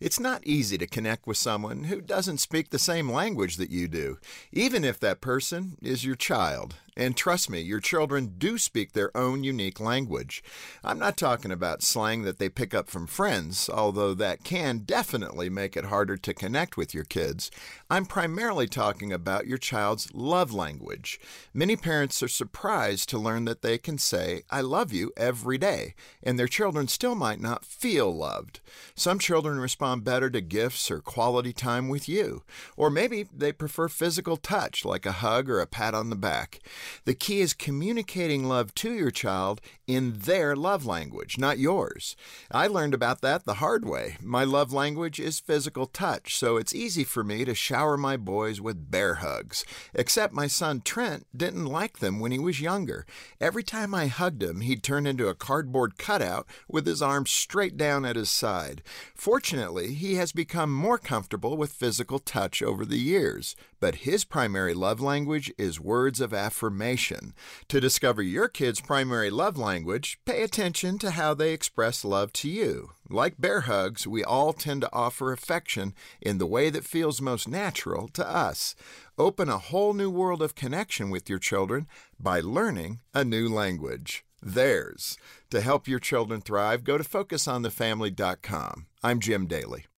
It's not easy to connect with someone who doesn't speak the same language that you do, even if that person is your child. And trust me, your children do speak their own unique language. I'm not talking about slang that they pick up from friends, although that can definitely make it harder to connect with your kids. I'm primarily talking about your child's love language. Many parents are surprised to learn that they can say, I love you every day, and their children still might not feel loved. Some children respond better to gifts or quality time with you, or maybe they prefer physical touch like a hug or a pat on the back. The key is communicating love to your child in their love language, not yours. I learned about that the hard way. My love language is physical touch, so it's easy for me to shower my boys with bear hugs. Except my son Trent didn't like them when he was younger. Every time I hugged him, he'd turn into a cardboard cutout with his arms straight down at his side. Fortunately, he has become more comfortable with physical touch over the years, but his primary love language is words of affirmation. To discover your kid's primary love language, pay attention to how they express love to you. Like bear hugs, we all tend to offer affection in the way that feels most natural to us. Open a whole new world of connection with your children by learning a new language. Theirs. To help your children thrive, go to focusonthefamily.com. I'm Jim Daly.